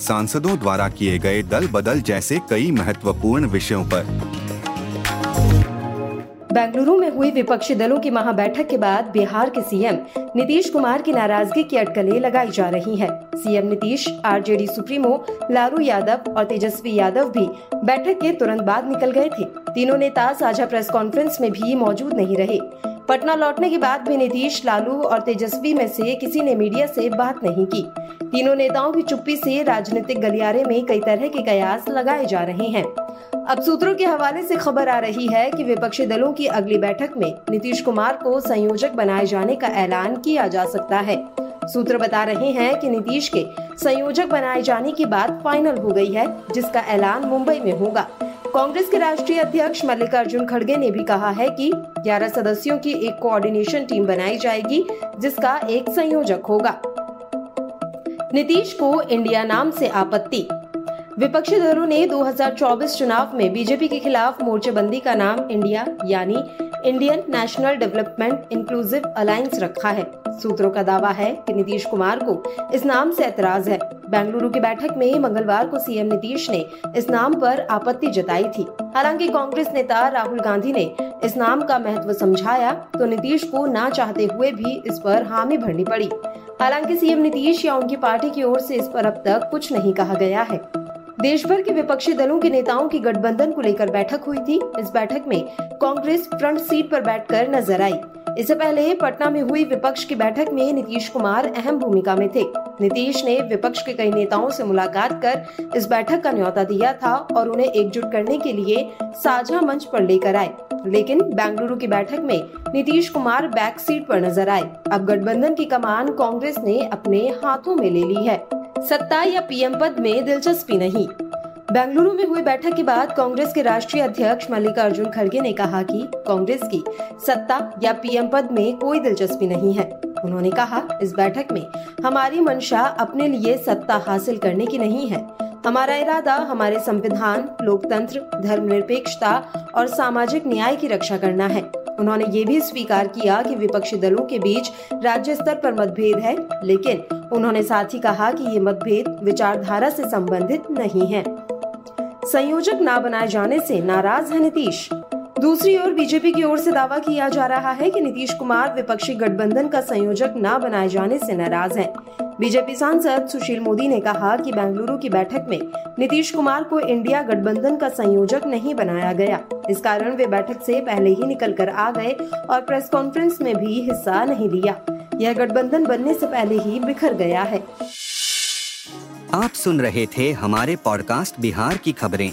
सांसदों द्वारा किए गए दल बदल जैसे कई महत्वपूर्ण विषयों पर। बेंगलुरु में हुई विपक्षी दलों की महाबैठक के बाद बिहार के सीएम नीतीश कुमार की नाराज़गी की अटकलें लगाई जा रही हैं। CM Nitish, RJD supremo, Lalu Yadav और तेजस्वी यादव भी बैठक के तुरंत बाद निकल गए थे। तीनों नेता साझा प्रेस कॉन्फ्रेंस में भी मौजूद नहीं रहे। पटना लौटने के बाद भी नीतीश, लालू और तेजस्वी में से किसी ने मीडिया से बात नहीं की। तीनों नेताओं की चुप्पी से राजनीतिक गलियारे में कई तरह के कयास लगाए जा रहे हैं। अब सूत्रों के हवाले से खबर आ रही है कि विपक्षी दलों की अगली बैठक में नीतीश कुमार को संयोजक बनाए जाने का ऐलान किया जा सकता है। सूत्र बता रहे हैं कि नीतीश के संयोजक बनाए जाने की बात फाइनल हो गई है, जिसका ऐलान मुंबई में होगा। कांग्रेस के राष्ट्रीय अध्यक्ष मल्लिकार्जुन खड़गे ने भी कहा है कि 11 सदस्यों की एक कोऑर्डिनेशन टीम बनाई जाएगी, जिसका एक संयोजक होगा। नीतीश को इंडिया नाम से आपत्ति। विपक्षी दलों ने 2024 चुनाव में बीजेपी के खिलाफ मोर्चेबंदी का नाम इंडिया, यानी Indian National Development Inclusive Alliance रखा है। सूत्रों का दावा है कि नीतीश कुमार को इस नाम से ऐतराज है। बेंगलुरु की बैठक में ही मंगलवार को सीएम नीतीश ने इस नाम पर आपत्ति जताई थी। हालाँकि कांग्रेस नेता राहुल गांधी ने इस नाम का महत्व समझाया तो नीतीश को ना चाहते हुए भी इस पर हामी भरनी पड़ी। हालाँकि सीएम नीतीश या उनकी पार्टी की ओर से इस पर अब तक कुछ नहीं कहा गया है। देश भर के विपक्षी दलों के नेताओं की गठबंधन को लेकर बैठक हुई थी। इस बैठक में कांग्रेस फ्रंट सीट पर बैठकर नज़र आई। इससे पहले पटना में हुई विपक्ष की बैठक में नीतीश कुमार अहम भूमिका में थे। नीतीश ने विपक्ष के कई नेताओं से मुलाकात कर इस बैठक का न्योता दिया था और उन्हें एकजुट करने के लिए साझा मंच पर लेकर आए। लेकिन बेंगलुरु की बैठक में नीतीश कुमार बैक सीट पर नज़र आए। अब गठबंधन की कमान कांग्रेस ने अपने हाथों में ले ली है। सत्ता या पीएम पद में दिलचस्पी नहीं। बेंगलुरु में हुई बैठक के बाद कांग्रेस के राष्ट्रीय अध्यक्ष मल्लिकार्जुन खड़गे ने कहा कि कांग्रेस की सत्ता या पीएम पद में कोई दिलचस्पी नहीं है। उन्होंने कहा, इस बैठक में हमारी मंशा अपने लिए सत्ता हासिल करने की नहीं है। हमारा इरादा हमारे संविधान, लोकतंत्र, धर्मनिरपेक्षता और सामाजिक न्याय की रक्षा करना है। उन्होंने ये भी स्वीकार किया कि विपक्षी दलों के बीच राज्य स्तर पर मतभेद है, लेकिन उन्होंने साथ ही कहा कि ये मतभेद विचारधारा से संबंधित नहीं है। संयोजक न बनाए जाने से नाराज़ है नीतीश। दूसरी ओर बीजेपी की ओर से दावा किया जा रहा है कि नीतीश कुमार विपक्षी गठबंधन का संयोजक न बनाए जाने से नाराज़ हैं। बीजेपी सांसद सुशील मोदी ने कहा कि बेंगलुरु की बैठक में नीतीश कुमार को इंडिया गठबंधन का संयोजक नहीं बनाया गया। इस कारण वे बैठक से पहले ही निकल कर आ गए और प्रेस कॉन्फ्रेंस में भी हिस्सा नहीं लिया। यह गठबंधन बनने से पहले ही बिखर गया है। आप सुन रहे थे हमारे पॉडकास्ट बिहार की खबरें।